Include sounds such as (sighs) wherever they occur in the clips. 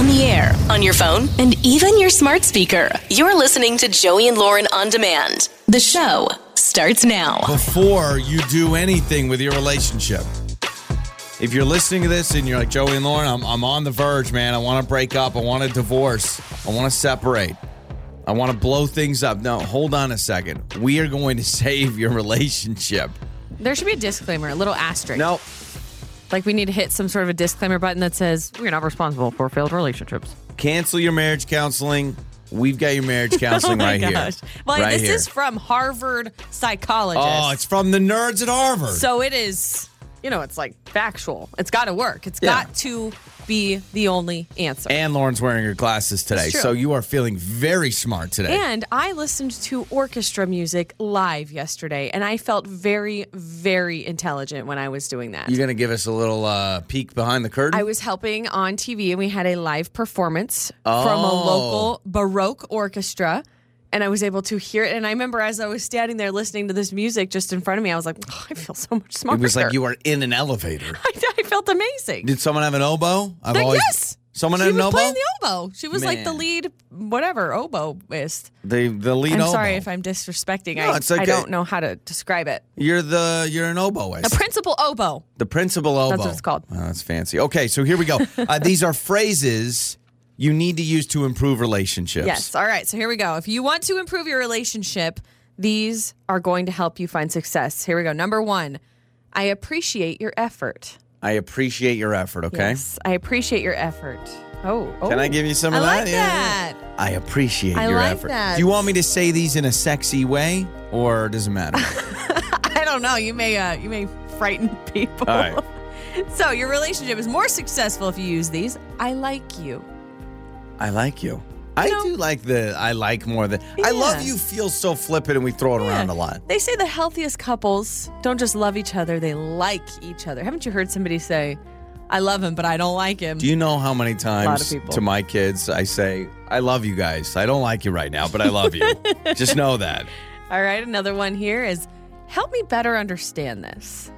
on the air, on your phone, and even your smart speaker. You're listening to Joey and Lauren on demand. The show starts now. before you do anything with your relationship. If you're listening to this and you're like, Joey and Lauren, I'm, I'm on the verge, man. I want to break up. I want to divorce. I want to separate. I want to blow things up. No, hold on a second. We are going to (laughs) save your relationship. There should be a disclaimer, a little asterisk. No, Like we need to hit some sort of a disclaimer button that says we're not responsible for failed relationships. cancel your marriage counseling. We've got your marriage (laughs) counseling oh my right gosh. here. Well, right this here. is from Harvard psychologist. Oh, it's from the nerds at Harvard. so it is, you know, it's like factual. It's got to work. It's Yeah. got to be the only answer. and Lauren's wearing her glasses today. So you are feeling very smart today. And I listened to orchestra music live yesterday, and I felt very, very intelligent when I was doing that. You're going to give us a little uh, peek behind the curtain? I was helping on TV, and we had a live performance from a Oh. local Baroque orchestra. And I was able to hear it. And I remember as I was standing there listening to this music just in front of me, I was like, oh, I feel so much smarter. It was like you were in an elevator. (laughs) I, I felt amazing. Did someone have an oboe? I've Like, always yes. Someone she had an was oboe. playing the oboe. She was like the lead, whatever, oboist. the the lead I'm oboe. sorry if I'm disrespecting. No, I, it's okay. I don't know how to describe it. You're the you're an oboist. A principal oboe. the principal oboe. That's what it's called. Oh, that's fancy. Okay, so here we go. (laughs) uh, these are phrases you need to use to improve relationships. Yes. All right. So here we go. If you want to improve your relationship, these are going to help you find success. Here we go. Number one, I appreciate your effort. I appreciate your effort. Okay. Yes, I appreciate your effort. Oh, oh. Can I give you some of I that? like Yeah. that. I appreciate I your like effort. that. Do you want me to say these in a sexy way, or does it matter? (laughs) I don't know. You may uh, you may frighten people. All right. (laughs) so your relationship is more successful if you use these. I like you. I like you. I know- do like the I like more than I love you feel so flippant and we throw it around a lot. They say the healthiest couples don't just love each other; they like each other. Haven't you heard somebody say, "I love him, but I don't like him"? Do you know how many times to my kids I say, I love you guys. I don't like you right now, but I love you. (laughs) Just know that. All right, another one here is help me better understand this.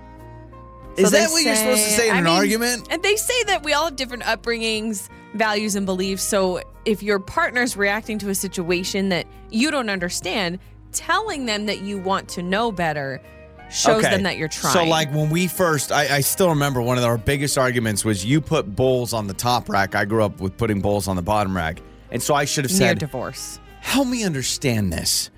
Is they that what you're supposed to say in I an mean, argument? And they say that we all have different upbringings, values, and beliefs. So if your partner's reacting to a situation that you don't understand, telling them that you want to know better shows them that you're trying. So, like when we first, I, I still remember one of our biggest arguments was you put bowls on the top rack. I grew up with putting bowls on the bottom rack. And so I should have near said, divorce. help me understand this.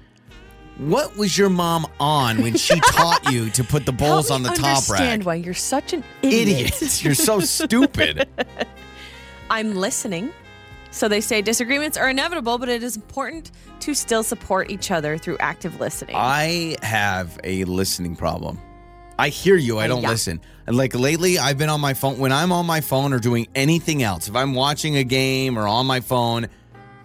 What was your mom on when she (laughs) taught you to put the bowls on the top rack? understand why you're such an idiot. Idiots. You're so stupid. (laughs) I'm listening. So they say disagreements are inevitable, but it is important to still support each other through active listening. I have a listening problem. I hear you, I oh, don't yeah. listen. Like lately, I've been on my phone. When I'm on my phone or doing anything else, if I'm watching a game or on my phone,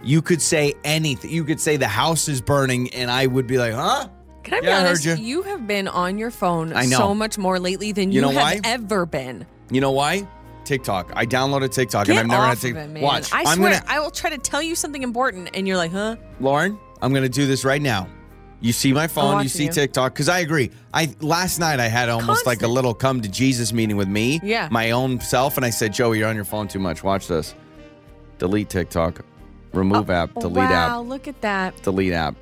you could say anything. You could say the house is burning, and I would be like, huh? Can I be Yeah, I honest? you. You have been on your phone so much more lately than You you, know have why? ever been. You know why? TikTok. I downloaded TikTok, Get and I've never had to it, man. watch. I I'm swear, gonna, I will try to tell you something important, and you're like, huh? Lauren, I'm gonna do this right now. You see my phone, you see you. TikTok, because I agree. I last night I had almost like a little come to Jesus meeting with me, Yeah. my own self, and I said, Joey, you're on your phone too much. Watch this. Delete TikTok, remove app, delete Oh, wow, app, look at that. delete app.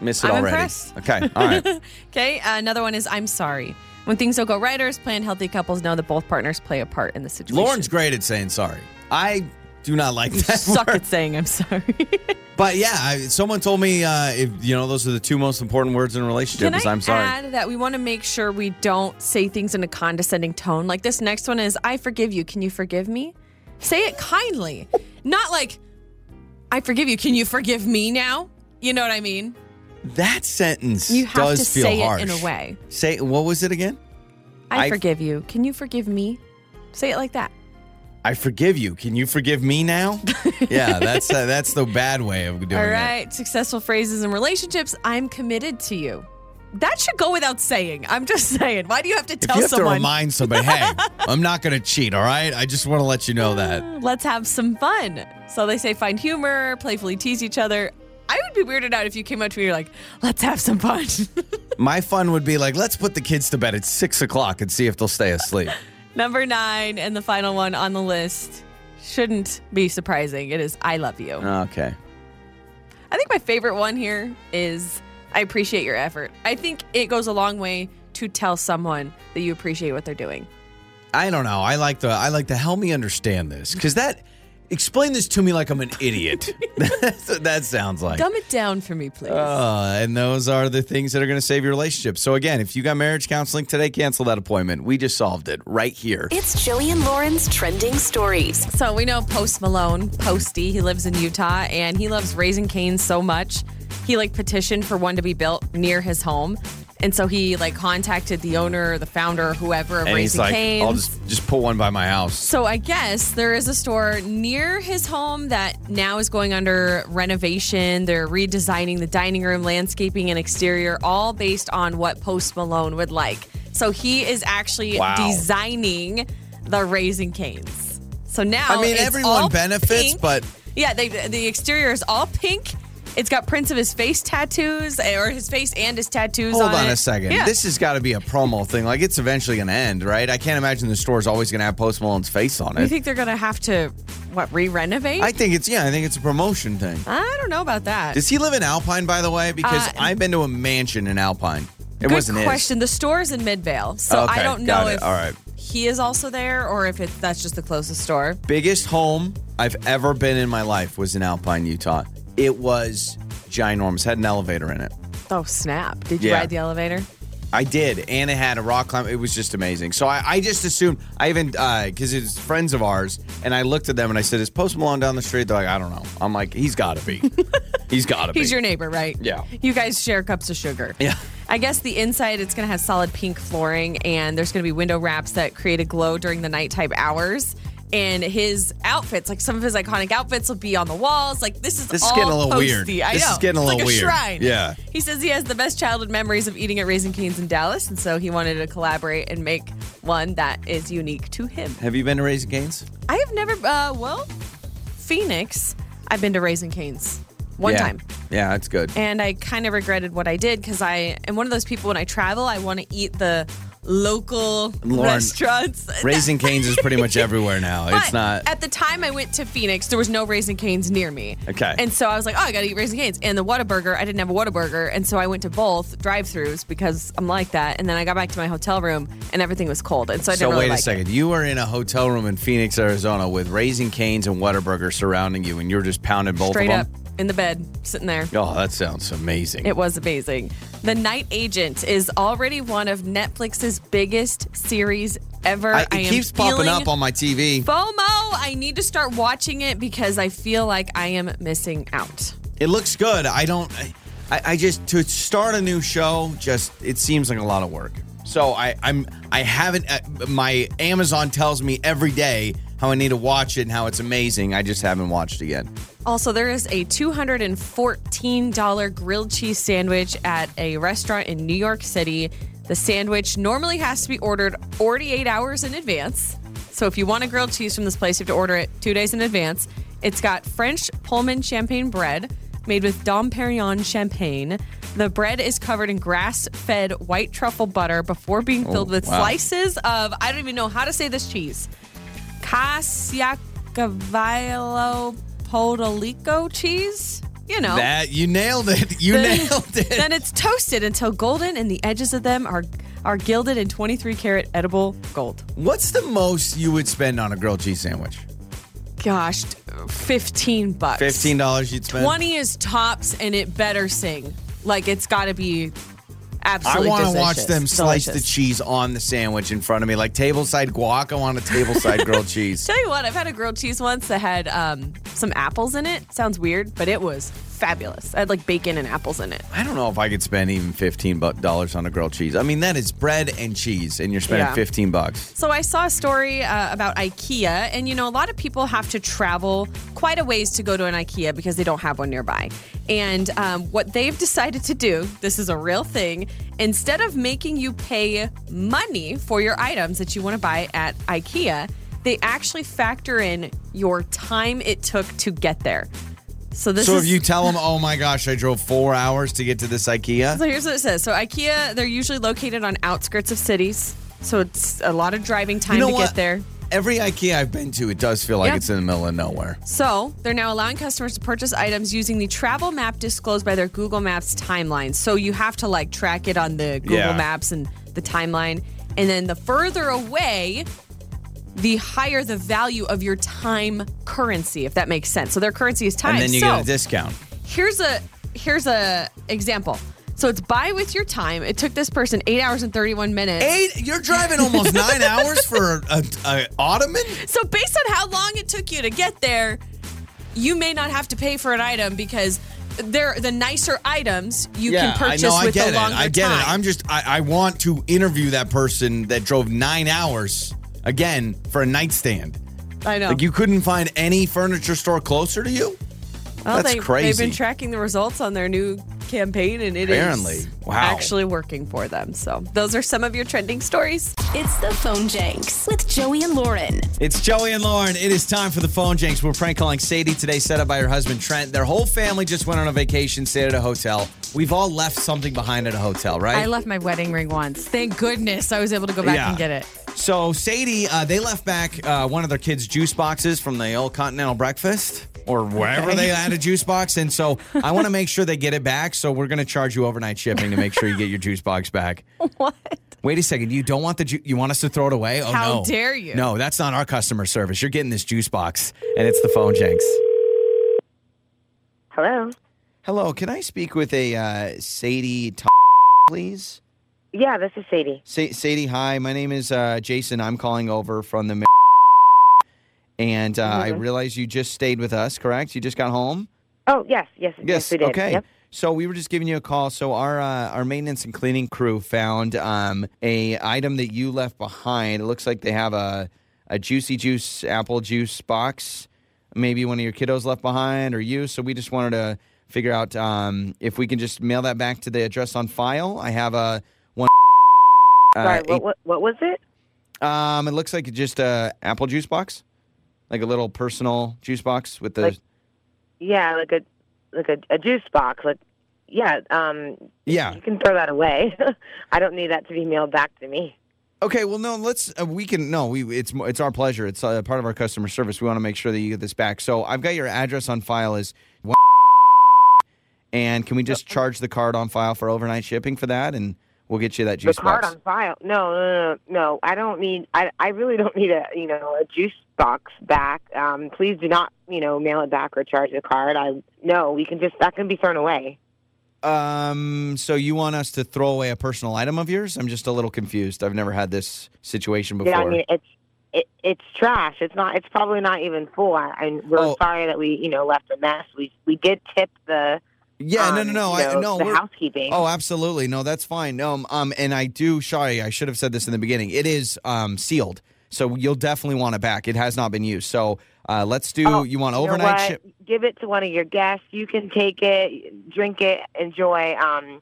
Miss it I'm already. impressed. Okay, (laughs) all right. Okay, uh, another one is I'm sorry. When things don't go right or as planned, healthy couples know that both partners play a part in the situation. Lauren's great at saying sorry. I do not like you that. suck word. at saying I'm sorry. (laughs) But yeah, I, someone told me uh, if you know those are the two most important words in a relationship. Can is I I'm sorry. add that we want to make sure we don't say things in a condescending tone? Like this next one is, I forgive you. Can you forgive me? Say it kindly, not like, I forgive you. Can you forgive me now? You know what I mean? that sentence You have does to feel say harsh. it in a way. Say what was it again? I, I- forgive you. Can you forgive me? Say it like that. I forgive you. Can you forgive me now? (laughs) yeah, that's uh, that's the bad way of doing All it. right. Successful phrases in relationships. I'm committed to you. That should go without saying. I'm just saying. Why do you have to If tell you have someone? to remind somebody, hey, (laughs) I'm not going to cheat, all right? I just want to let you know that. Ah, let's have some fun. So they say find humor, playfully tease each other. I would be weirded out if you came up to me and you're like, let's have some fun. (laughs) My fun would be like, let's put the kids to bed at six o'clock and see if they'll stay asleep. (laughs) Number nine, and the final one on the list shouldn't be surprising. It is I love you. Okay. I think my favorite one here is I appreciate your effort. I think it goes a long way to tell someone that you appreciate what they're doing. I don't know. I like the I like to help me understand this because that explain this to me like I'm an idiot. (laughs) That's what that sounds like. Dumb it down for me, please. Uh, and those are the things that are going to save your relationship. So again, if you got marriage counseling today, cancel that appointment. We just solved it right here. It's Joey and Lauren's trending stories. So we know Post Malone, Posty, he lives in Utah and he loves Raising Cane's so much. He like petitioned for one to be built near his home. And so he like contacted the owner, the founder, whoever of and he's Raising like, Canes. I'll just just put one by my house. So I guess there is a store near his home that now is going under renovation. They're redesigning the dining room, landscaping, and exterior, all based on what Post Malone would like. So he is actually Wow. designing the Raising Canes. So now I mean, everyone benefits, pink. but yeah, they, the exterior is all pink. It's got prints of his face tattoos, eh, or his face and his tattoos. hold on, on a second. Yeah. This has got to be a promo thing. Like it's eventually going to end, right? I can't imagine the store's always going to have Post Malone's face on it. you think they're gonna have to what re-renovate? I think it's yeah. I think it's a promotion thing. I don't know about that. Does he live in Alpine, by the way? Because Uh, I've been to a mansion in Alpine. It Good wasn't question. The store is in Midvale, so Okay, I don't know if All right. he is also there or if it, that's just the closest store. Biggest home I've ever been in my life was in Alpine, Utah. It was ginormous. Had an elevator in it. Oh snap! Did you Yeah. ride the elevator? I did, and it had a rock climb. It was just amazing. So I, I just assumed I even uh, because it's friends of ours, and I looked at them and I said, "Is Post Malone down the street?" They're like, "I don't know." I'm like, "He's got to be. (laughs) He's got to be." He's your neighbor, right? Yeah. You guys share cups of sugar. Yeah. I guess the inside it's going to have solid pink flooring and there's going to be window wraps that create a glow during the nighttime hours. And his outfits, like some of his iconic outfits, will be on the walls. Like this is This is getting a little weird. posty. I This know. is getting a It's little like weird. A shrine. Yeah. He says he has the best childhood memories of eating at Raising Cane's in Dallas, and so he wanted to collaborate and make one that is unique to him. Have you been to Raising Cane's? I have never, uh, well, Phoenix. I've been to Raising Cane's one yeah. time. Yeah, it's good. And I kind of regretted what I did because I am one of those people when I travel, I want to eat the local Lauren, restaurants. Raising (laughs) Cane's is pretty much everywhere now. But It's not. At the time I went to Phoenix, there was no Raising Canes near me. Okay. And so I was like, oh, I got to eat Raising Canes. And the Whataburger, I didn't have a Whataburger. And so I went to both drive throughs because I'm like that. And then I got back to my hotel room and everything was cold. And so I So didn't wait really a like second. It. You were in a hotel room in Phoenix, Arizona, with Raising Cane's and Whataburger surrounding you, and you were just pounding both Straight of up them. In the bed, sitting there. Oh, that sounds amazing. It was amazing. The Night Agent is already one of Netflix's biggest series ever. I, it am keeps popping up on my TV. FOMO. I need to start watching it because I feel like I am missing out. It looks good. I don't. I, I just to start a new show. Just it seems like a lot of work. So I I'm I haven't. Uh, my Amazon tells me every day how I need to watch it and how it's amazing. I just haven't watched it yet. Also, there is a $214 grilled cheese sandwich at a restaurant in New York City. The sandwich normally has to be ordered 48 hours in advance. So if you want a grilled cheese from this place, you have to order it two days in advance. It's got French Pullman champagne bread made with Dom Perignon champagne. The bread is covered in grass fed white truffle butter before being filled oh, with wow. slices of, I don't even know how to say this cheese. Caciocavallo Podolico cheese. You know. That you nailed it. You Then- nailed it. Then it's toasted until golden and the edges of them are are gilded in 23 karat edible gold. What's the most you would spend on a grilled cheese sandwich? Gosh, 15 bucks. Fifteen dollars you'd spend. 20 is tops and it better sing. Like it's got to be I want to watch them slice the cheese on the sandwich in front of me, like tableside guac. I want a tableside grilled (laughs) cheese. Tell you what, I've had a grilled cheese once that had um, some apples in it. Sounds weird, but it was fabulous. I had like bacon and apples in it. I don't know if I could spend even fifteen dollars on a grilled cheese. I mean, that is bread and cheese, and you're spending Yeah. fifteen bucks. So I saw a story uh, about IKEA, and you know, a lot of people have to travel quite a ways to go to an IKEA because they don't have one nearby. And um, what they've decided to do, this is a real thing, instead of making you pay money for your items that you want to buy at IKEA, they actually factor in your time it took to get there. So this So is if you tell them, "Oh my gosh, I drove four hours to get to this IKEA," So here's what it says. So IKEA, they're usually located on outskirts of cities. So it's a lot of driving time You know to what? get there. every IKEA I've been to, it does feel like Yeah. it's in the middle of nowhere. So they're now allowing customers to purchase items using the travel map disclosed by their Google Maps timeline. So you have to like track it on the Google Yeah. Maps and the timeline. And then the further away, the higher the value of your time currency, if that makes sense. So their currency is time. And then you so get a discount. here's a here's a example. So it's buy with your time. It took this person eight hours and 31 minutes. Eight? You're driving almost nine (laughs) hours for a, a ottoman? So based on how long it took you to get there, you may not have to pay for an item because they're the nicer items you can purchase I know, I with get the it. I get time. it. I'm just, I, I want to interview that person that drove nine hours again for a nightstand. I know. Like you couldn't find any furniture store closer to you? well, That's they, crazy. They've been tracking the results on their new campaign, and it is Apparently. Wow. actually working for them. So those are some of your trending stories. It's the Phone Janks with Joey and Lauren. It's Joey and Lauren. It is time for the phone janks. We're prank calling Sadie today, set up by her husband Trent. Their whole family just went on a vacation, stayed at a hotel. We've all left something behind at a hotel, right? I left my wedding ring once. Thank goodness I was able to go back Yeah. and get it. So Sadie, uh, they left back uh, one of their kids' juice boxes from the old Continental Breakfast or wherever they had a juice box, and so I want to make sure they get it back. So we're going to charge you overnight shipping to make sure you get your juice box back. (laughs) What? Wait a second, you don't want the ju- you want us to throw it away? Oh How no! dare you. No, that's not our customer service. You're getting this juice box, and it's the phone janks. Hello. Hello, can I speak with a uh, Sadie, T- please? Yeah, this is Sadie. Sa- Sadie, hi. My name is uh, Jason. I'm calling over from the. And uh, I Mhm. realize you just stayed with us, correct? You just got home. Oh, yes, yes, yes, we did. Okay. Yep. So we were just giving you a call. So our uh, our maintenance and cleaning crew found um, a item that you left behind. It looks like they have a a juicy juice apple juice box. Maybe one of your kiddos left behind, or you. So we just wanted to figure out um, if we can just mail that back to the address on file. I have a one. uh, Sorry, eight- what, what, what was it? um, it looks like just a apple juice box, like a little personal juice box with the. Like- Yeah, like a like a, a juice box. Like, yeah, um, yeah. you can throw that away. (laughs) I don't need that to be mailed back to me. Okay, well, no, let's. Uh, we can. No, we. It's it's our pleasure. It's uh, part of our customer service. We want to make sure that you get this back. So I've got your address on file as. And can we just charge the card on file for overnight shipping for that, and we'll get you that juice the card box. on file. No, no, no, no. I don't need. I I really don't need a you know a juice box back. Um, please do not you know mail it back or charge the card. I no, we can just that can be thrown away. Um. So you want us to throw away a personal item of yours? I'm just a little confused. I've never had this situation before. Yeah, I mean it's it, it's trash. It's not. It's probably not even full. I we're Oh. sorry that we you know left a mess. We we did tip the yeah. No. um, No. No. you I, no. housekeeping. Oh, absolutely. No, that's fine. No, um, um, and I do. Sorry, I should have said this in the beginning. It is um sealed, so you'll definitely want it back. It has not been used. So uh, let's do. Oh, you want You know overnight ship? Give it to one of your guests. You can take it, drink it, enjoy. Um,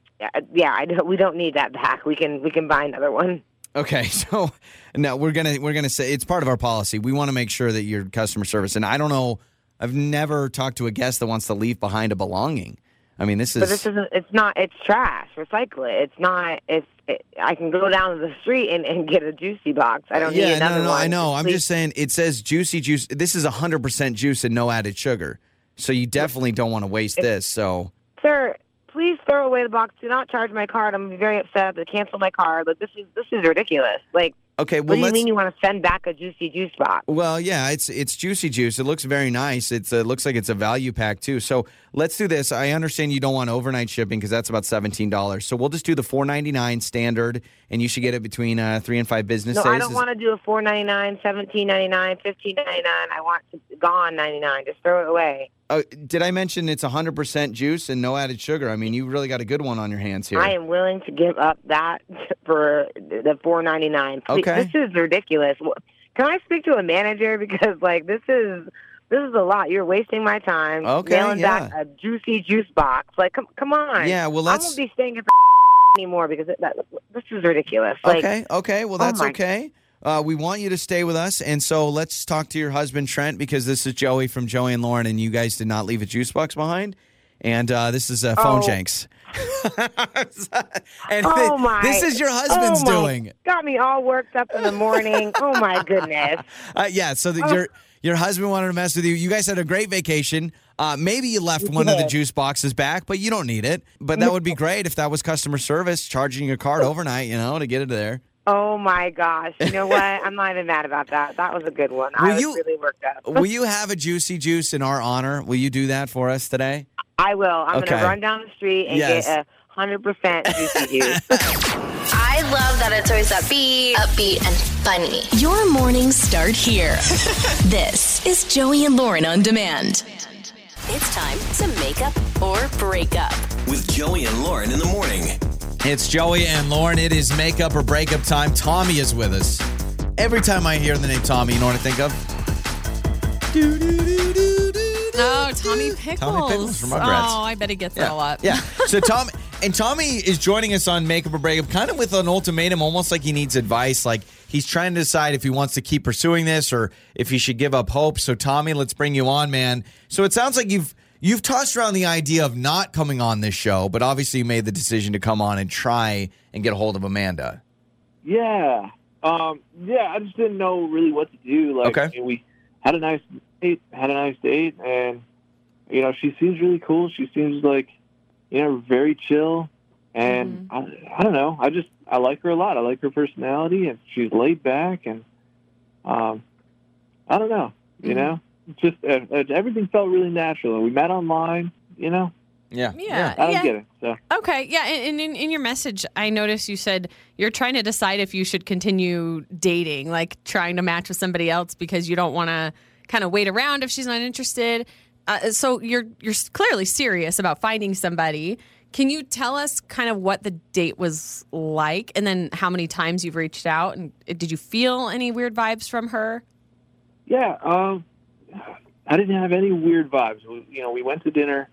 yeah, I don't, we don't need that back. We can we can buy another one. Okay, (laughs) so no, we're gonna we're gonna say it's part of our policy. We want to make sure that your customer service. And I don't know. I've never talked to a guest that wants to leave behind a belonging. I mean, this is. But this isn't. It's not. It's trash. Recycle it. It's not. It's. It, I can go down to the street and, and get a juicy box. I don't yeah, need another no, no, no. one. I know. I'm just saying. It says juicy juice. This is 100 percent juice and no added sugar. So you definitely don't want to waste this. So sir. Please throw away the box. Do not charge my card. I'm very upset. I have to cancel my card. Like this is this is ridiculous. Like okay, what well do you mean you want to send back a juicy juice box? Well, yeah, it's it's juicy juice. It looks very nice. It's it looks like it's a value pack too. So let's do this. I understand you don't want overnight shipping because that's about seventeen dollars. So we'll just do the four ninety nine standard, and you should get it between uh, three and five business No, days. I don't want to do a four ninety nine, seventeen ninety nine, fifteen ninety nine. I want it gone ninety nine. Just throw it away. Oh, did I mention it's hundred percent juice and no added sugar? I mean, you really got a good one on your hands here. I am willing to give up that for the four ninety nine. Okay. This is ridiculous. Can I speak to a manager (laughs) because like this is this is a lot. You're wasting my time. Okay, Mailing back a juicy juice box. Like come come on. Yeah, well, I let's- won't be staying here for (laughs) anymore because it, that, this is ridiculous. Like okay, okay. Well, Oh that's my- okay. Uh, we want you to stay with us, and so let's talk to your husband Trent because this is Joey from Joey and Lauren, and you guys did not leave a juice box behind. And uh, this is uh, phone Oh. janks. (laughs) and Oh my! this is your husband's oh my- doing. Got me all worked up in the morning. oh my (laughs) goodness! Uh, yeah, so the, your your husband wanted to mess with you. You guys had a great vacation. Uh, maybe you left one of the juice boxes back, but you don't need it. But that would be great if that was customer service charging your card overnight, you know, to get it there. Oh my gosh! You know what? (laughs) I'm not even mad about that. That was a good one. Will I was you- really worked up. Will you have a juicy juice in our honor? Will you do that for us today? I will. I'm Okay. gonna run down the street and Yes. get a hundred percent juicy (laughs) juice. I love that it's always upbeat, upbeat, and funny. Your mornings start here. (laughs) this is Joey and Lauren on demand. It's time to make up or break up. With Joey and Lauren in the morning. It's Joey and Lauren. It is makeup or breakup time. Tommy is with us. Every time I hear the name Tommy, you know what I think of? Oh, (laughs) Tommy Pickles. Tommy Pickles from Rugrats. Oh, I bet he gets that a lot. Yeah. So Tom (laughs) and Tommy is joining us on Makeup or Breakup, kind of with an ultimatum, almost like he needs advice. Like he's trying to decide if he wants to keep pursuing this or if he should give up hope. So Tommy, let's bring you on, man. So it sounds like you've you've tossed around the idea of not coming on this show, but obviously you made the decision to come on and try and get a hold of Amanda. Yeah. Um, yeah, I just didn't know really what to do. Like, Okay. I mean, we had a nice date, had a nice date, and you know, she seems really cool. She seems like, you know, very chill, and I, I don't know. I just I like her a lot. I like her personality, and she's laid back, and um, I don't know. You know, just uh, uh, everything felt really natural. And we met online. You know, Yeah. Yeah. I don't yeah. get it. So. Okay, yeah, and in, in your message, I noticed you said you're trying to decide if you should continue dating, like trying to match with somebody else because you don't want to kind of wait around if she's not interested. Uh, so you're you're clearly serious about finding somebody. Can you tell us kind of what the date was like, and then how many times you've reached out, and uh, did you feel any weird vibes from her? Yeah, um, I didn't have any weird vibes. We, you know, we went to dinner,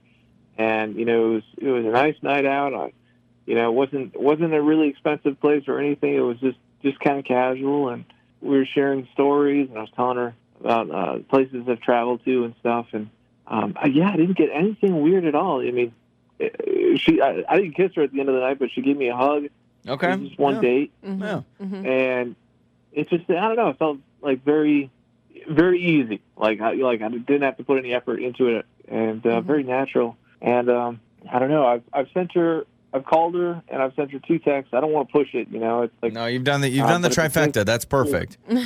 and you know, it was it was a nice night out. I, you know, it wasn't wasn't a really expensive place or anything. It was just just kind of casual, and we were sharing stories, and I was telling her about uh, places I've traveled to and stuff. And um, I, yeah, I didn't get anything weird at all. I mean, eh, she I, I didn't kiss her at the end of the night, but she gave me a hug. Okay. It was just one Yeah. date Yeah. and it just I don't know. It felt like very, very easy. Like I like I didn't have to put any effort into it, and uh, very natural. And um, I don't know. I've I've sent her, I've called her, and I've sent her two texts. I don't want to push it. You know, it's like No, you've done the you've Uh, done the but if it's- trifecta. That's perfect. (laughs)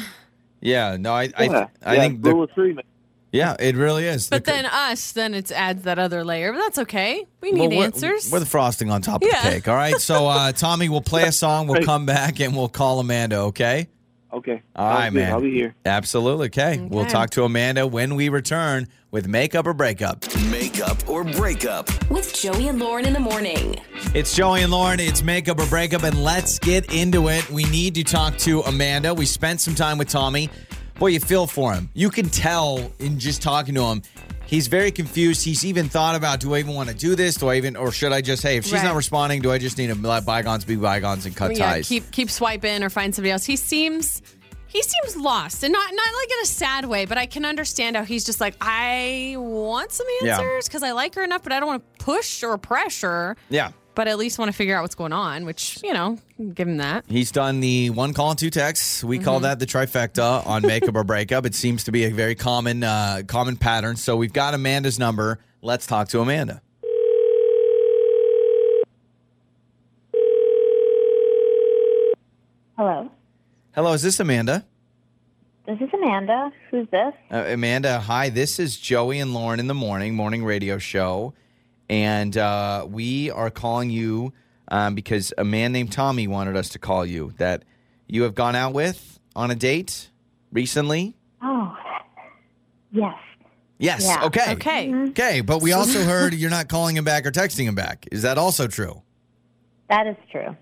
Yeah. No, I I, yeah, I yeah, think the, rule of three. man. yeah, it really is. But The- then us, then it adds that other layer. But that's okay. We need Well, we're- answers. We're the frosting on top of Yeah. the cake. All right. So, uh, Tommy, we'll play a song. We'll come back and we'll call Amanda. Okay. Okay, All right, Sounds right, man. I'll be here. Absolutely. Okay. We'll talk to Amanda when we return with makeup or breakup. Makeup or breakup. With Joey and Lauren in the morning. It's Joey and Lauren. It's makeup or breakup, and let's get into it. We need to talk to Amanda. We spent some time with Tommy. Boy, you feel for him. You can tell in just talking to him. He's very confused. He's even thought about, do I even want to do this? Do I even, or should I just, hey, if she's Right. not responding, do I just need to let bygones be bygones and cut yeah, ties? keep keep swiping or find somebody else. He seems he seems lost and not not like in a sad way, but I can understand how he's just like I want some Yeah. answers because I like her enough, but I don't want to push or pressure. yeah. But at least want to figure out what's going on, which you know, give him that. He's done the one call and two texts. We call that the trifecta on makeup or breakup. It seems to be a very common uh, common pattern. So we've got Amanda's number. Let's talk to Amanda. Hello. Hello, is this Amanda? This is Amanda. Who's this? Uh, Amanda, hi. This is Joey and Lauren in the morning morning radio show, and uh, we are calling you um, because a man named Tommy wanted us to call you that you have gone out with on a date recently. Oh, yes. Yes. Yeah. Okay. Okay. Okay, but we also (laughs) heard you're not calling him back or texting him back. Is that also true? That is true.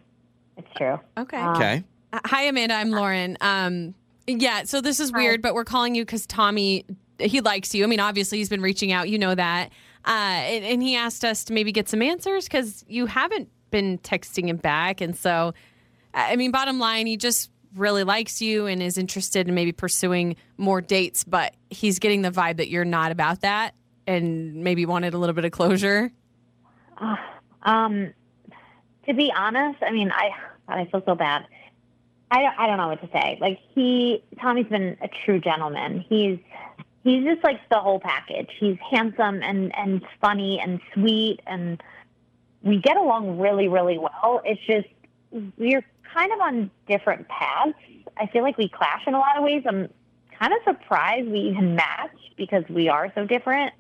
It's true. Okay. Um, Okay. Uh, Hi, Amanda. I'm Lauren. Um, yeah, so this is weird, but we're calling you because Tommy, he likes you. I mean, obviously, he's been reaching out. You know that. Uh, and, and he asked us to maybe get some answers because you haven't been texting him back. And so, I mean, bottom line, he just really likes you and is interested in maybe pursuing more dates, but he's getting the vibe that you're not about that and maybe wanted a little bit of closure. Um, to be honest, I mean, I I feel so bad. I don't, I don't know what to say. Like he, Tommy's been a true gentleman. He's he's just like the whole package. He's handsome and and funny and sweet, and we get along really really well. It's just we're kind of on different paths. I feel like we clash in a lot of ways. I'm kind of surprised we even match because we are so different.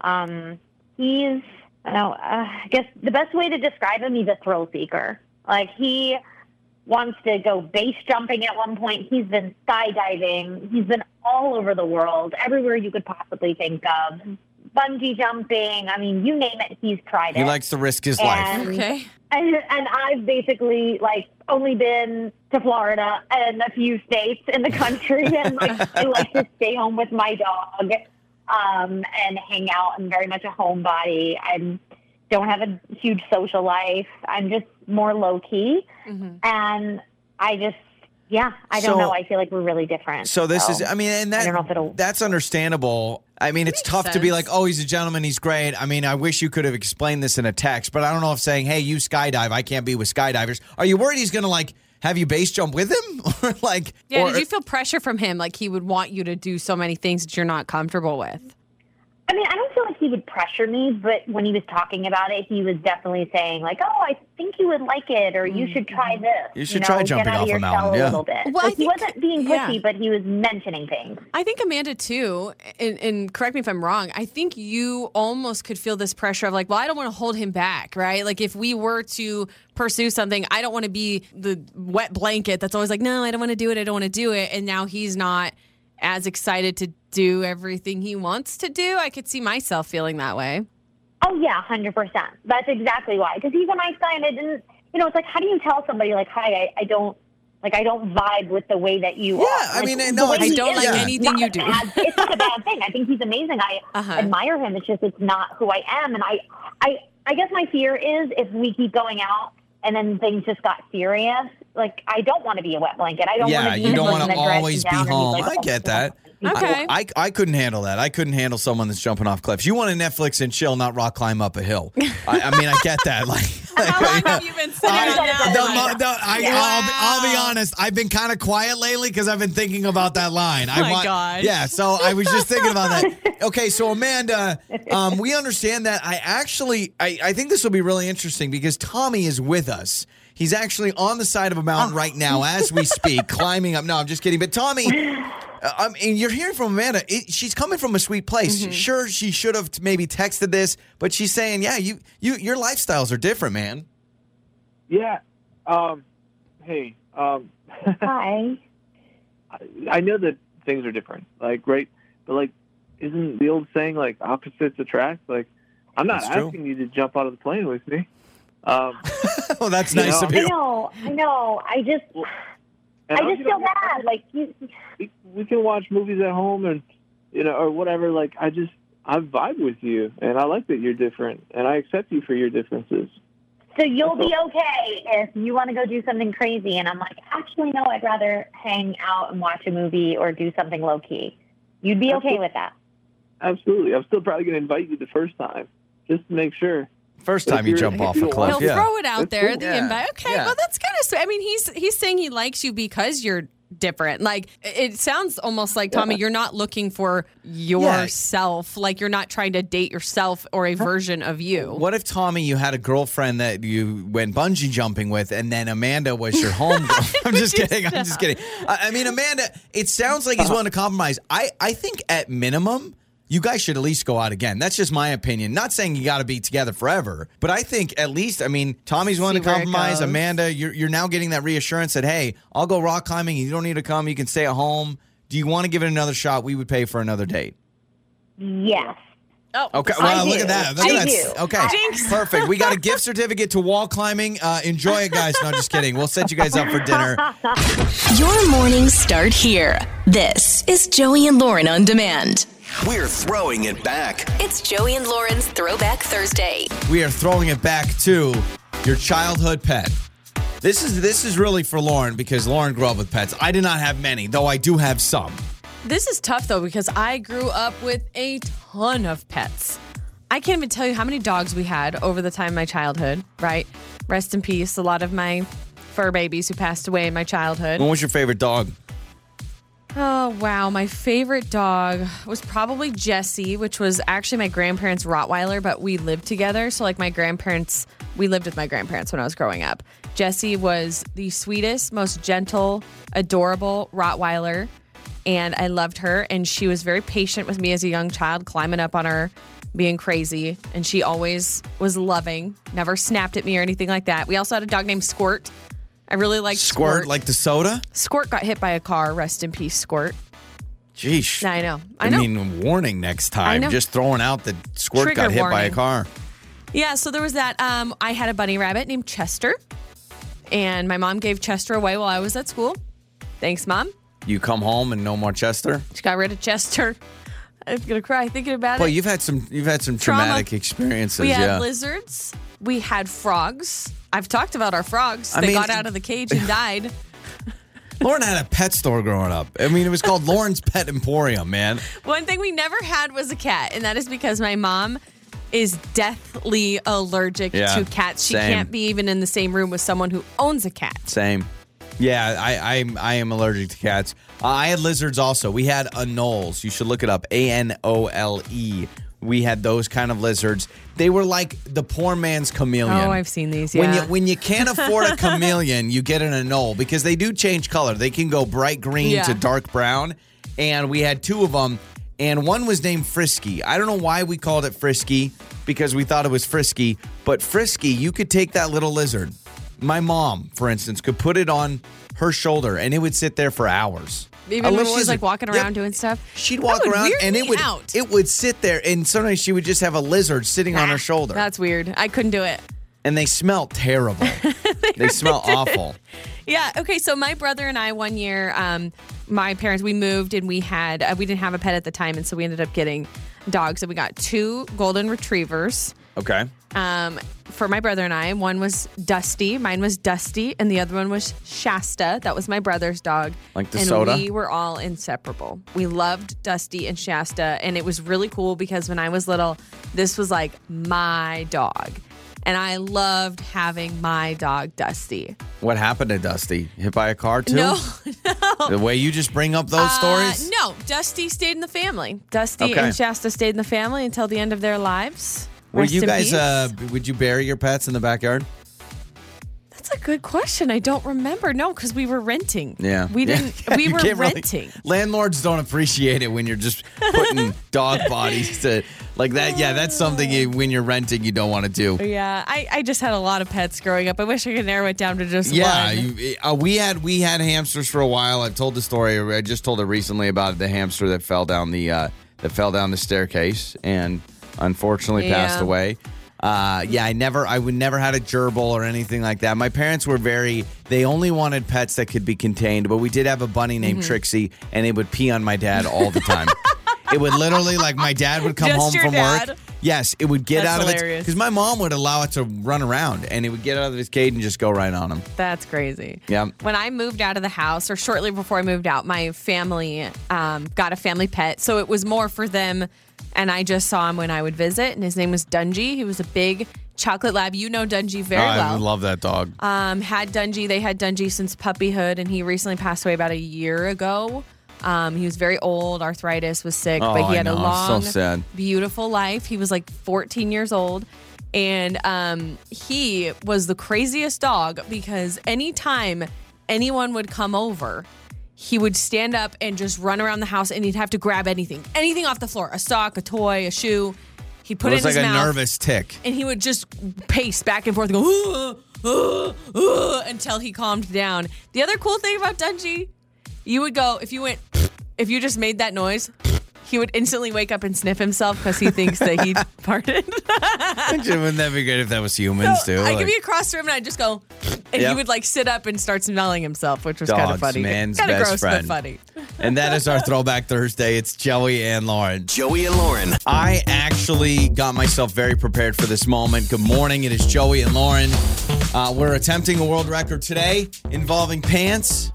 Um, he's I don't know. Uh, I guess the best way to describe him, he's a thrill seeker. Like he wants to go base jumping at one point. He's been skydiving. He's been all over the world, everywhere you could possibly think of. Bungee jumping. I mean, you name it, he's tried He it. likes to risk his life. And- Okay. and, and I've basically like only been to Florida and a few states in the country, (laughs) and like I like to stay home with my dog um, and hang out. I'm very much a homebody. I don't have a huge social life. I'm just more low key, mm-hmm. and I just yeah, I don't So- know. I feel like we're really different. So this is, I mean, and I don't know if that it'll- that's understandable. I mean, it's Makes tough to be like, oh, he's a gentleman, he's great. I mean, I wish you could have explained this in a text, but I don't know if saying, hey, you skydive, I can't be with skydivers. Are you worried he's gonna like have you base jump with him, (laughs) or like, Yeah. or, did you feel pressure from him? Like he would want you to do so many things that you're not comfortable with? I mean, I don't feel like he would pressure me, but when he was talking about it, he was definitely saying like, "Oh, I think you would like it, or you should try mm-hmm. this." You should know, try jumping off a mountain, yeah. a little bit. Well, I Like, he wasn't being yeah. pushy, but he was mentioning things. I think Amanda too, and, and correct me if I'm wrong. I think you almost could feel this pressure of like, well, I don't want to hold him back, right? Like if we were to pursue something, I don't want to be the wet blanket that's always like, no, I don't want to do it, I don't want to do it, and now he's not as excited to do everything he wants to do. I could see myself feeling that way. Oh yeah, hundred percent. That's exactly why. Because he's a nice guy, and I didn't. You know, it's like, how do you tell somebody like, "Hi, I, I don't." Like I don't vibe with the way that you Yeah, are. Yeah, I mean, no, way it's- he I don't like is anything you do. bad- it's not a bad thing. I think he's amazing. I (laughs) Uh-huh. admire him. It's just it's not who I am, and I, I, I guess my fear is if we keep going out and then things just got serious. Like I don't want to be a wet blanket. I don't yeah, want to be you the don't want to that drags always be down home. like, I "Oh, get that. Okay. I, I couldn't handle that. I couldn't handle someone that's jumping off cliffs. You want to Netflix and chill, not rock climb up a hill. (laughs) I, I mean, I get that. (laughs) Like, How long have you been sitting I, on that? the line? mo- the- I, Yeah. I'll, be, I'll be honest. I've been kind of quiet lately because I've been thinking about that line. I my want, gosh. Yeah, so I was just thinking about that. (laughs) Okay, so Amanda, um, we understand that. I actually, I, I think this will be really interesting because Tommy is with us. He's actually on the side of a mountain right now as we speak, (laughs) climbing up. No, I'm just kidding. But Tommy, (laughs) uh, I mean, you're hearing from Amanda. It, she's coming from a sweet place. Sure, she should have maybe texted this, but she's saying, "Yeah, you, you, your lifestyles are different, man." Yeah. Um, hey, um, (laughs) Hi. I, I know that things are different, like right, but like, isn't the old saying like opposites attract? Like, I'm not That's true. asking you to jump out of the plane with me. Um, (laughs) oh, that's nice know, of you. I know. I know. I just. and I just feel on your- bad. Like you, we, we can watch movies at home and you know or whatever like i just i vibe with you and i like that you're different and i accept you for your differences So you'll be okay if you want to go do something crazy, and I'm like, actually, no, I'd rather hang out and watch a movie or do something low key. You'd be okay with that. absolutely i'm still probably going to invite you the first time just to make sure First time you jump off a cliff, He'll yeah. throw it out there. cool. The Yeah. invite. Okay, Yeah. well that's kind of sweet. I mean, he's he's saying he likes you because you're different. Like it sounds almost like Tommy, you're not looking for yourself. Like you're not trying to date yourself or a version of you. What if Tommy, you had a girlfriend that you went bungee jumping with, and then Amanda was your home (laughs) girl? (laughs) I'm just you kidding. I'm just kidding. I, I mean, Amanda, it sounds like he's uh-huh. willing to compromise. I, I think at minimum, you guys should at least go out again. That's just my opinion. Not saying you got to be together forever, but I think at least, I mean, Tommy's willing See to compromise. Amanda, you're, you're now getting that reassurance that, hey, I'll go rock climbing. You don't need to come. You can stay at home. Do you want to give it another shot? We would pay for another date. Yes. Oh, Okay, I well, look do. at that. Look I at that. do. Okay, Jinx. perfect. We got a (laughs) gift certificate to wall climbing. Uh, enjoy it, guys. No, just kidding. We'll set you guys up for dinner. (laughs) Your mornings start here. This is Joey and Lauren on demand. We're throwing it back. It's Joey and Lauren's Throwback Thursday. We are throwing it back to your childhood pet. This is this is really for Lauren because Lauren grew up with pets. I did not have many, though I do have some. This is tough though because I grew up with a ton of pets. I can't even tell you how many dogs we had over the time of my childhood, right? Rest in peace. A lot of my fur babies who passed away in my childhood. What was your favorite dog? Oh, wow. My favorite dog was probably Jesse, which was actually my grandparents' Rottweiler, but we lived together. So, like, my grandparents, we lived with my grandparents when I was growing up. Jesse was the sweetest, most gentle, adorable Rottweiler. And I loved her. And she was very patient with me as a young child, climbing up on her, being crazy. And she always was loving, never snapped at me or anything like that. We also had a dog named Squirt. I really like Squirt, Squirt. like the soda? Squirt got hit by a car. Rest in peace, Squirt. Jeez. I know. I I, know. mean, warning next time. know. Just throwing out that Squirt Trigger got hit by a warning. car. Yeah, so there was that. Um, I had a bunny rabbit named Chester, and my mom gave Chester away while I was at school. Thanks, mom. You come home and no more Chester. She got rid of Chester. I'm gonna cry thinking about it. Well, it. you've had some you've had some Trauma. traumatic experiences. we had yeah. lizards. We had frogs. I've talked about our frogs. I they mean- got out of the cage and (laughs) died. Lauren had a pet store growing up. I mean, it was called Lauren's Pet Emporium, man. One thing we never had was a cat, and that is because my mom is deathly allergic Yeah, to cats. She same. can't be even in the same room with someone who owns a cat. Same. Yeah, I I, I am allergic to cats. Uh, I had lizards also. We had anoles. You should look it up. A N O L E. We had those kind of lizards. They were like the poor man's chameleon. Oh, I've seen these. When you when you can't (laughs) afford a chameleon, you get an anole because they do change color. They can go bright green Yeah. to dark brown. And we had two of them, and one was named Frisky. I don't know why we called it Frisky because we thought it was Frisky, but Frisky, you could take that little lizard. My mom, for instance, could put it on her shoulder and it would sit there for hours. Even when she's like walking Yep. around doing stuff. She'd walk around and it would out. it would sit there and sometimes she would just have a lizard sitting on her shoulder. That's weird. I couldn't do it. and they smell terrible. (laughs) they smell awful. Yeah. Okay. So my brother and I one year, um, my parents we moved and we had uh, we didn't have a pet at the time, and so we ended up getting dogs. And we got two golden retrievers. Okay. Um, for my brother and I, one was Dusty, mine was Dusty, and the other one was Shasta. That was my brother's dog. Like the and soda? we were all inseparable. We loved Dusty and Shasta, and it was really cool because when I was little, this was like my dog, and I loved having my dog Dusty. What happened to Dusty? Hit by a car too? No, (laughs) The way you just bring up those Uh, stories? no, Dusty stayed in the family. Dusty Okay. and Shasta stayed in the family until the end of their lives. Were Rest you in guys peace. uh would you bury your pets in the backyard? That's a good question. I don't remember. No, because we were renting. Yeah. we (laughs) Yeah. didn't. We You were can't really- renting. landlords don't appreciate it when you're just putting (laughs) dog bodies to like that. Yeah, that's something you, when you're renting you don't want to do. Yeah, I, I just had a lot of pets growing up. I wish I could narrow it down to just Yeah, one. you, uh, we had we had hamsters for a while. I've told the story. I just told it recently about the hamster that fell down the uh, that fell down the staircase and unfortunately passed away. Uh, yeah, I never, I would never had a gerbil or anything like that. My parents were very, they only wanted pets that could be contained, but we did have a bunny named Mm-hmm. Trixie, and it would pee on my dad all the time. (laughs) it would literally, like, my dad would come Just home from dad? work. Yes, it would get That's out of it hilarious. because my mom would allow it to run around, and it would get out of his cage and just go right on him. That's crazy. Yeah. When I moved out of the house, or shortly before I moved out, my family um, got a family pet. So it was more for them. And I just saw him when I would visit, and his name was Dungy. He was a big chocolate lab. You know Dungy very I well. love that dog. um, had Dungy. They had Dungy since puppyhood, and he recently passed away about a year ago. Um, he was very old, arthritis was sick, Oh, but he had a. So long, sad. beautiful life. He was like 14 years old, and um, he was the craziest dog because anytime anyone would come over, he would stand up and just run around the house, and he'd have to grab anything, anything off the floor, a sock, a toy, a shoe. He'd put it it, was in like his a mouth nervous tick. and he would just pace back and forth and go "Uh, uh, uh," until he calmed down. The other cool thing about Dungy, you would go if you went if you just made that noise, he would instantly wake up and sniff himself because he thinks that he (laughs) farted. Wouldn't that be good if that was humans too? I Like, could be across the room and I'd just go, and Yep. he would like sit up and start smelling himself, which was kind Dogs, of funny, man's kind of best gross friend. but funny. and that is our Throwback Thursday. It's Joey and Lauren. Joey and Lauren. I actually got myself very prepared for this moment. Good morning. It is Joey and Lauren. Uh, we're attempting a world record today involving pants,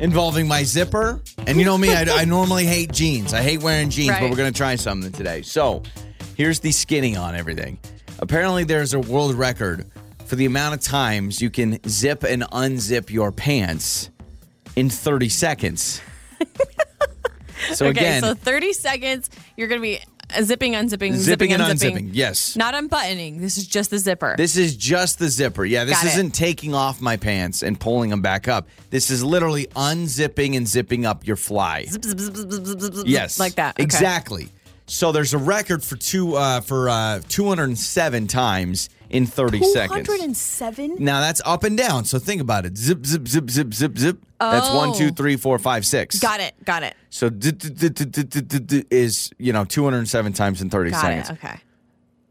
involving my zipper. And you know me, I, I normally hate jeans. I hate wearing jeans, but we're going to try something today. So here's the skinny on everything. Apparently, there's a world record for the amount of times you can zip and unzip your pants in 30 seconds. (laughs) so okay, again, so 30 seconds, you're going to be zipping, unzipping, zipping and unzipping. unzipping. Yes. Not unbuttoning. This is just the zipper. This is just the zipper. Yeah, this Got it. isn't taking off my pants and pulling them back up. This is literally unzipping and zipping up your fly. Zip, zip, zip, zip, zip, zip, zip, Yes, Like that. Okay. Exactly. So there's a record for two uh, for uh, 207 times in 30 seconds. 207? Now that's up and down. So think about it. Zip, zip, zip, zip, zip, zip. Oh. That's one, oh. two, three, four, five, six. Got it. Got it. So d- d- d- is, you know, 207 times in 30 Got seconds. It. Okay.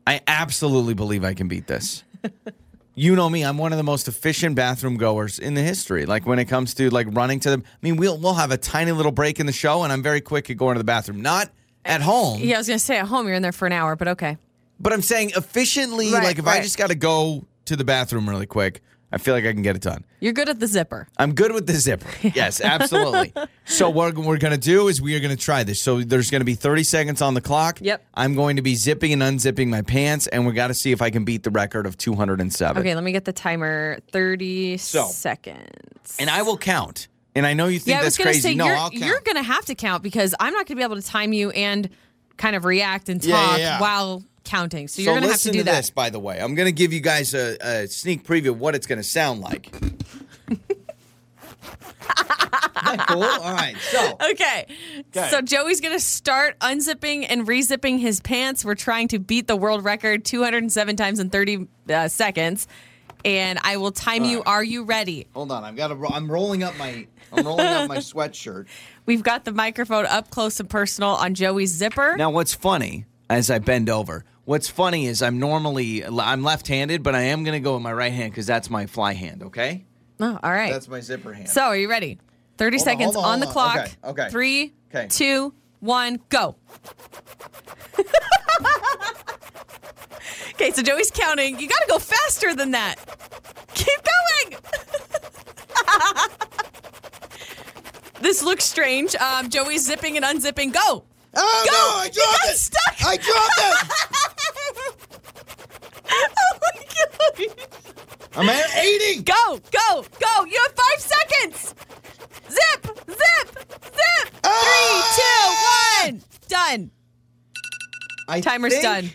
I absolutely believe I can beat this. (laughs) you know me, I'm one of the most efficient bathroom goers in the history. Like when it comes to like running to the I mean, we'll we'll have a tiny little break in the show and I'm very quick at going to the bathroom. Not at eh, home. Yeah, I was gonna say at home you're in there for an hour, but okay but I'm saying efficiently Right, like if I right. just got to go to the bathroom really quick, I feel like I can get it done. You're good at the zipper. I'm good with the zipper. (laughs) Yes, absolutely. so what we're going to do is we are going to try this. So there's going to be 30 seconds on the clock. Yep. I'm going to be zipping and unzipping my pants, and we got to see if I can beat the record of 207. Okay, let me get the timer. 30 So- seconds. And I will count. And I know you think yeah, I was that's to crazy. say, no, you're, I'll count. you're going to have to count because I'm not going to be able to time you and kind of react and talk Yeah, yeah, yeah. while counting. So so you're going to have to do that. this, by the way. I'm going to give you guys a, a sneak preview of what it's going to sound like. (laughs) Cool? All right. So Okay. Okay. So Joey's going to start unzipping and rezipping his pants. We're trying to beat the world record 207 times in 30 uh, seconds. And I will time you. Are you ready? hold on. I've got to. I'm rolling up my. I'm rolling up my (laughs) sweatshirt. We've got the microphone up close and personal on Joey's zipper. Now, what's funny as I bend over? What's funny is I'm normally I'm left-handed, but I am going to go with my right hand because that's my fly hand. Okay. Oh, all right. That's my zipper hand. So, are you ready? 30 Hold on, seconds hold on, on, the hold clock. on. Okay, okay. Three, Okay. two, one, go. (laughs) okay, so Joey's counting. You got to go faster than that. Keep going. (laughs) this looks strange. Um, Joey's zipping and unzipping. Go. Oh Go! no! I You dropped got it. stuck! I dropped it. (laughs) oh my god. I'm at 80. Go, go, go. You have five seconds. Zip, zip, zip. Three, two, one. Done. I Timer's think- done.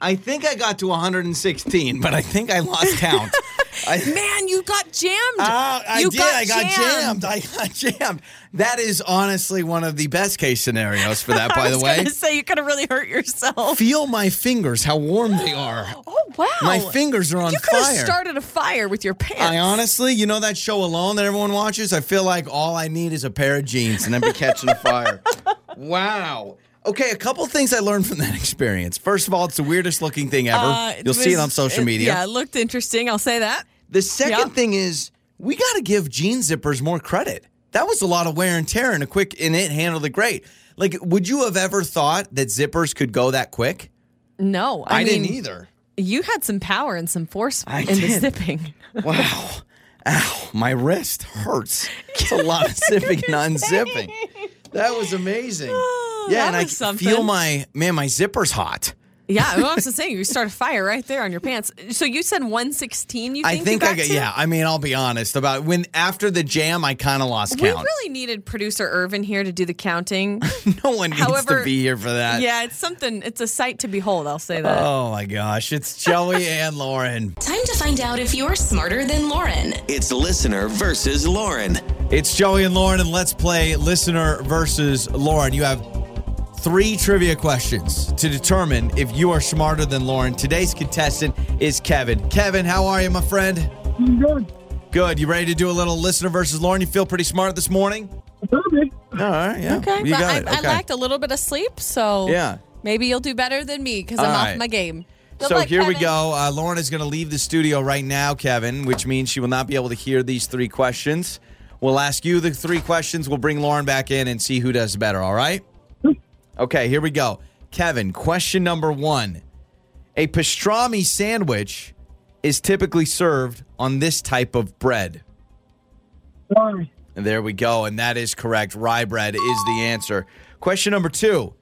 I think I got to 116, but I think I lost count. (laughs) I, Man, you got jammed. Ah, I you did. I got jammed. I got jammed. That is honestly one of the best case scenarios for that, (laughs) by the way. gonna say you could have really hurt yourself. Feel my fingers, how warm they (gasps) are. Oh wow! My fingers are on fire. You could have started a fire with your pants. I honestly, you know that show Alone that everyone watches? I feel like all I need is a pair of jeans and then be catching a fire. (laughs) Wow. Okay, a couple things I learned from that (laughs) experience. First of all, it's the weirdest looking thing ever. Uh, You'll see it on social it- media. Yeah, it looked interesting. I'll say that. The second Yeah. thing is we got to give jean zippers more credit. That was a lot of wear and tear and a quick and it handled it great. Like, would you have ever thought that zippers could go that quick? No, I, didn't either. You had some power and some force I in the zipping. (laughs) Wow. Ow, my wrist hurts. It's a lot of (laughs) zipping and unzipping. That was amazing. (sighs) yeah, that and I something. feel my man, my zipper's hot. Yeah, well, I was just saying, you start a fire right there on your pants. So you said 116. You think I think you I got got to? yeah, I mean, I'll be honest about when after the jam I kind of lost count. We really needed producer Irvin here to do the counting. (laughs) no one needs However- to be here for that. yeah, it's something. It's a sight to behold. I'll say that. Oh my gosh, it's Joey (laughs) and Lauren. Time to find out if you're smarter than Lauren. It's listener versus Lauren. It's Joey and Lauren, and let's play listener versus Lauren. You have three trivia questions to determine if you are smarter than Lauren. Today's contestant is Kevin. Kevin, how are you, my friend? I'm Good. Good. You ready to do a little listener versus Lauren? You feel pretty smart this morning? Perfect. All right, yeah. okay, You but got I, it. I lacked a little bit of sleep, so Yeah. maybe you'll do better than me because I'm All off right. my game. Good So luck, here we go. Uh, Lauren is going to leave the studio right now, Kevin, which means she will not be able to hear these three questions. We'll ask you the three questions. We'll bring Lauren back in and see who does better, all right? Okay, here we go. Kevin, question number one. A pastrami sandwich is typically served on this type of bread. And there we go. And that is correct. Rye bread is the answer. Question number two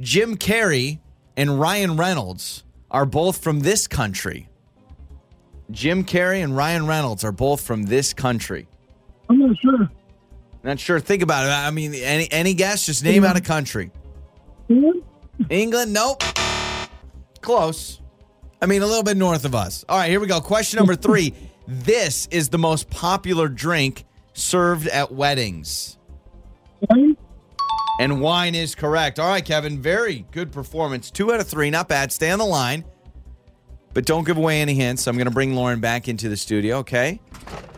Jim Carrey and Ryan Reynolds are both from this country? Jim Carrey and Ryan Reynolds are both from this country. I'm not sure. Not sure. Think about it. I mean, any any guess? Just name out a country. England? England? Nope. Close. I mean, a little bit north of us. All right, here we go. Question number three. (laughs) this is the most popular drink served at weddings. Wine? And wine is correct. All right, Kevin. Very good performance. Two out of three. Not bad. Stay on the line. But don't give away any hints. I'm going to bring Lauren back into the studio, okay?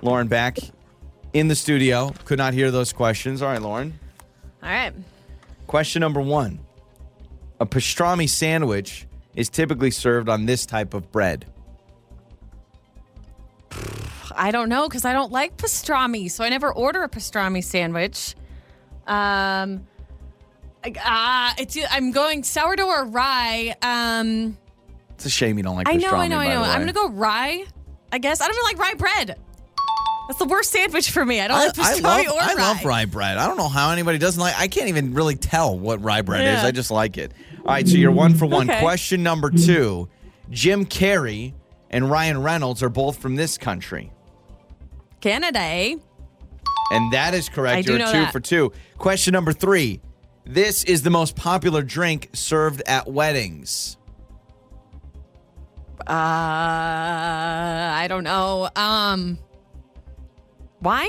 Lauren back in the studio. Could not hear those questions. All right, Lauren. All right. Question number one A pastrami sandwich is typically served on this type of bread. I don't know because I don't like pastrami, so I never order a pastrami sandwich. Um, uh, it's I'm going sourdough or rye. Um, It's a shame you don't like pastrami. I know, I know, I know. I'm gonna go rye. I guess I don't even like rye bread. That's the worst sandwich for me. I don't I, like I pastrami love, or I rye. love rye bread. I don't know how anybody doesn't like. I can't even really tell what rye bread is. I just like it. All right, so you're one for one. Okay. Question number two: Jim Carrey and Ryan Reynolds are both from this country, Canada, eh? and that is correct. I you're two that. for two. Question number three: This is the most popular drink served at weddings. Uh, I don't know. Um, wine.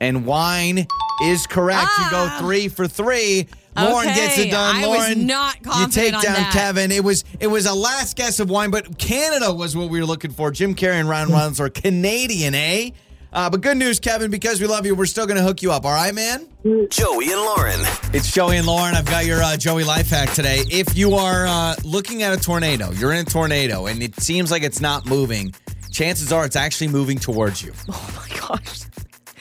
And wine is correct. You go Ah. three for three. Lauren gets it done. I was Lauren, not you take on down that. Kevin. It was it was a last guess of wine, but Canada was what we were looking for. Jim Carrey and Ryan Reynolds are Canadian, eh? Uh, but good news, Kevin, because we love you, we're still going to hook you up. All right, man. Joey and Lauren. It's Joey and Lauren. I've got your uh, Joey life hack today. If you are uh, looking at a tornado, you're in a tornado, and it seems like it's not moving. Chances are it's actually moving towards you. (laughs) Oh my gosh.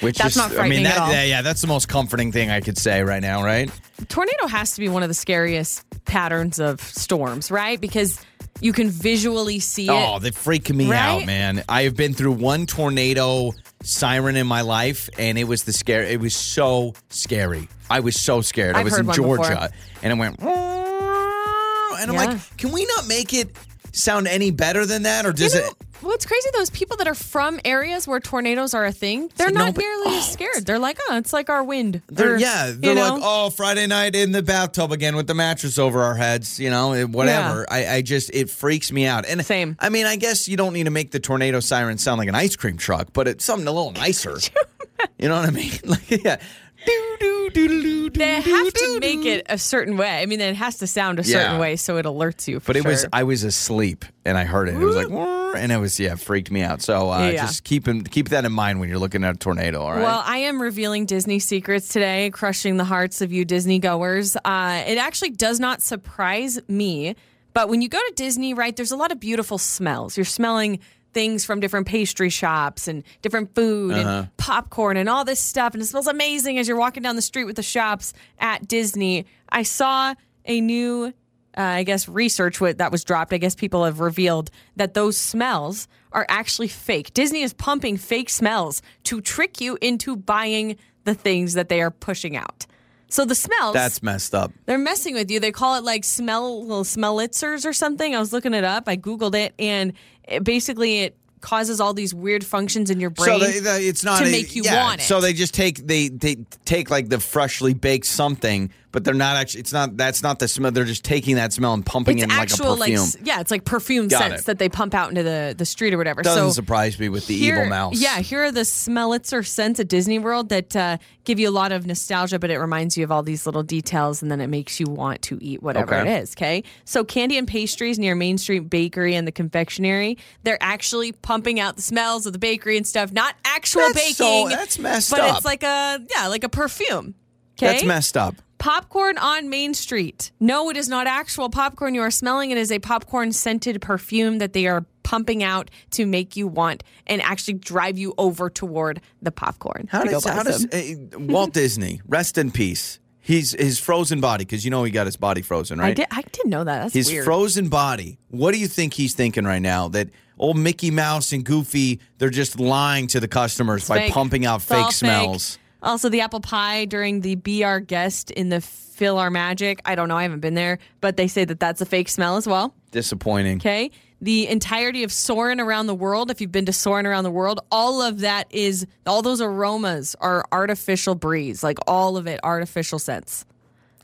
Which That's is, not I mean, frightening that, at all. yeah, yeah, that's the most comforting thing I could say right now, right? Tornado has to be one of the scariest patterns of storms, right? Because you can visually see it. Oh, they freak me Right? out, man. I have been through one tornado siren in my life, and it was the scare. It was so scary. I was so scared. I I've was heard in Georgia, and it went, and I'm Yeah. like, can we not make it sound any better than that, or does You know, it? What's crazy? Those people that are from areas where tornadoes are a thing, they're like, not no, but- nearly as (gasps) scared. They're like, oh, it's like our wind. They're, Or, yeah, they're know? like, oh, Friday night in the bathtub again with the mattress over our heads, you know, whatever. I, I just, it freaks me out. And Same. I mean, I guess you don't need to make the tornado siren sound like an ice cream truck, but it's something a little nicer. (laughs) you know what I mean? (laughs) Like, yeah. They have to make it a certain way. I mean, it has to sound a certain Yeah. way so it alerts you. For But it was, sure. I was asleep and I heard it. It was like, and it was, yeah, freaked me out. So uh, Yeah. just keep, in, keep that in mind when you're looking at a tornado, all right? Well, I am revealing Disney secrets today, crushing the hearts of you Disney goers. Uh, it actually does not surprise me, but when you go to Disney, right, there's a lot of beautiful smells. You're smelling things from different pastry shops and different food Uh-huh. and popcorn and all this stuff, and it smells amazing as you're walking down the street with the shops at Disney. I saw a new uh, I guess research that was dropped. I guess people have revealed that those smells are actually fake. Disney is pumping fake smells to trick you into buying the things that they are pushing out. So the smells That's messed up. they're messing with you. They call it like smell little smellitzers or something. I was looking it up. I googled it, and it, basically it causes all these weird functions in your brain. So they, they- it's not to a- make you yeah, want it. So they just take they they take like the freshly baked something, but they're not actually. It's not that's not the smell. They're just taking that smell and pumping it's it in actual like a perfume. s- yeah, it's like perfume Got scents it. that they pump out into the the street or whatever. Doesn't so surprise me with the here- evil mouse. Yeah, here are the smellitzer scents at Disney World that uh, give you a lot of nostalgia, but it reminds you of all these little details, and then it makes you want to eat whatever Okay. it is. Okay, so candy and pastries near Main Street Bakery and the confectionery, they're actually pumping out the smells of the bakery and stuff, not actual That's baking. so- that's messed but up. it's like a yeah, like a perfume. Okay, That's messed up. Popcorn on Main Street. No, it is not actual popcorn you are smelling. It is a popcorn scented perfume that they are pumping out to make you want and actually drive you over toward the popcorn. How does how does uh, Walt Disney rest in peace? He's his frozen body because you know he got his body frozen, right? I did. I didn't know that. That's his weird. frozen body. What do you think he's thinking right now? That old Mickey Mouse and Goofy, they're just lying to the customers by fake. pumping out It's fake smells. Also, the apple pie during the Be Our Guest in the PhilharMagic. I don't know. I haven't been there, but they say that that's a fake smell as well. Disappointing. Okay. The entirety of Soarin' Around the World, if you've been to Soarin' Around the World, all of that is, all those aromas are artificial breeze, like all of it artificial scents.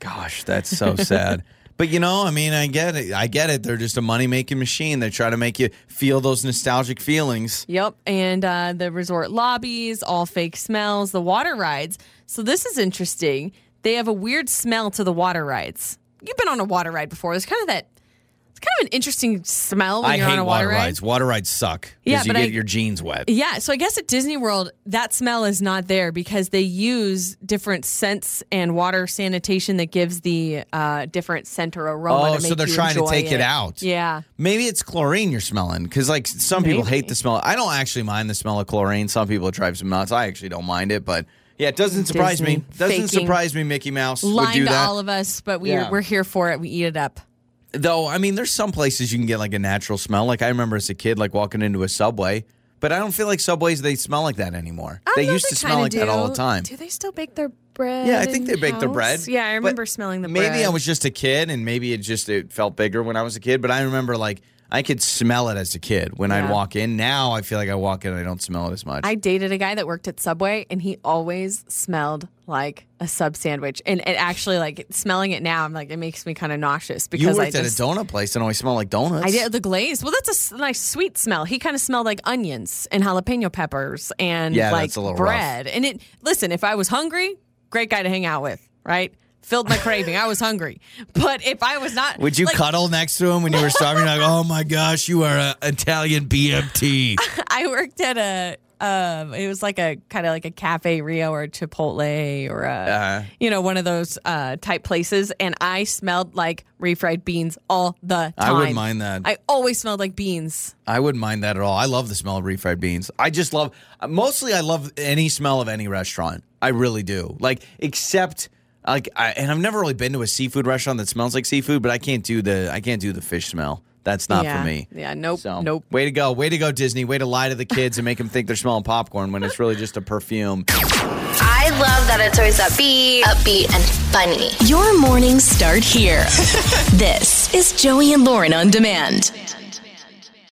Gosh, that's so (laughs) sad. But you know, I mean, I get it. I get it. They're just a money making machine. They try to make you feel those nostalgic feelings. Yep. And uh, the resort lobbies, all fake smells, the water rides. So this is interesting. They have a weird smell to the water rides. You've been on a water ride before. There's kind of that, kind of an interesting smell when I you're hate on a water, water ride. rides. Water rides suck because Yeah, you but get I- your jeans wet. Yeah, so I guess at Disney World, that smell is not there because they use different scents and water sanitation that gives the uh, different scent or aroma. Oh, to so make they're you trying to enjoy take it out. Yeah. Maybe it's chlorine you're smelling because, like, some people hate the smell. I don't actually mind the smell of chlorine. Some people it drives them nuts. I actually don't mind it, but yeah, it doesn't surprise me. Doesn't faking. surprise me. Mickey Mouse would Lying do to that. all of us, but we're, Yeah. we're here for it. We eat it up. Though, I mean, there's some places you can get like a natural smell. Like I remember as a kid, like walking into a subway. But I don't feel like subways they smell like that anymore. I they used to smell like that all the time. Do they still bake their bread? Yeah, I think they bake their bread. Yeah, I but remember smelling the bread. Maybe I was just a kid, and maybe it just it felt bigger when I was a kid. But I remember like I could smell it as a kid when I'd walk in. Now I feel like I walk in and I don't smell it as much. I dated a guy that worked at Subway, and he always smelled like a sub sandwich. And it actually, like smelling it now, I'm like, it makes me kind of nauseous you because worked I at a donut place and always smell like donuts. I did the glaze. Well, that's a nice sweet smell. He kind of smelled like onions and jalapeno peppers and Yeah, like that's a little rough. bread. And it listen, if I was hungry, great guy to hang out with, right? Filled my craving. I was hungry. But if I was not Would you like, cuddle next to him when you were starving? Like, oh my gosh, you are an Italian BMT. (laughs) I worked at a um it was like a kind of like a cafe Rio or Chipotle or a Uh-huh. you know one of those uh type places and I smelled like refried beans all the time. I wouldn't mind that. I always smelled like beans. I wouldn't mind that at all. I love the smell of refried beans. I just love, mostly, I love any smell of any restaurant. I really do. Like, except, like, I, and I've never really been to a seafood restaurant that smells like seafood, but I can't do the, I can't do the fish smell. That's not yeah. for me. Yeah, nope. So, Nope. Way to go. Way to go, Disney. Way to lie to the kids and make them think they're smelling popcorn when it's really just a perfume. I love that it's always upbeat, upbeat, and funny. Your mornings start here. (laughs) this is Joey and Lauren on demand.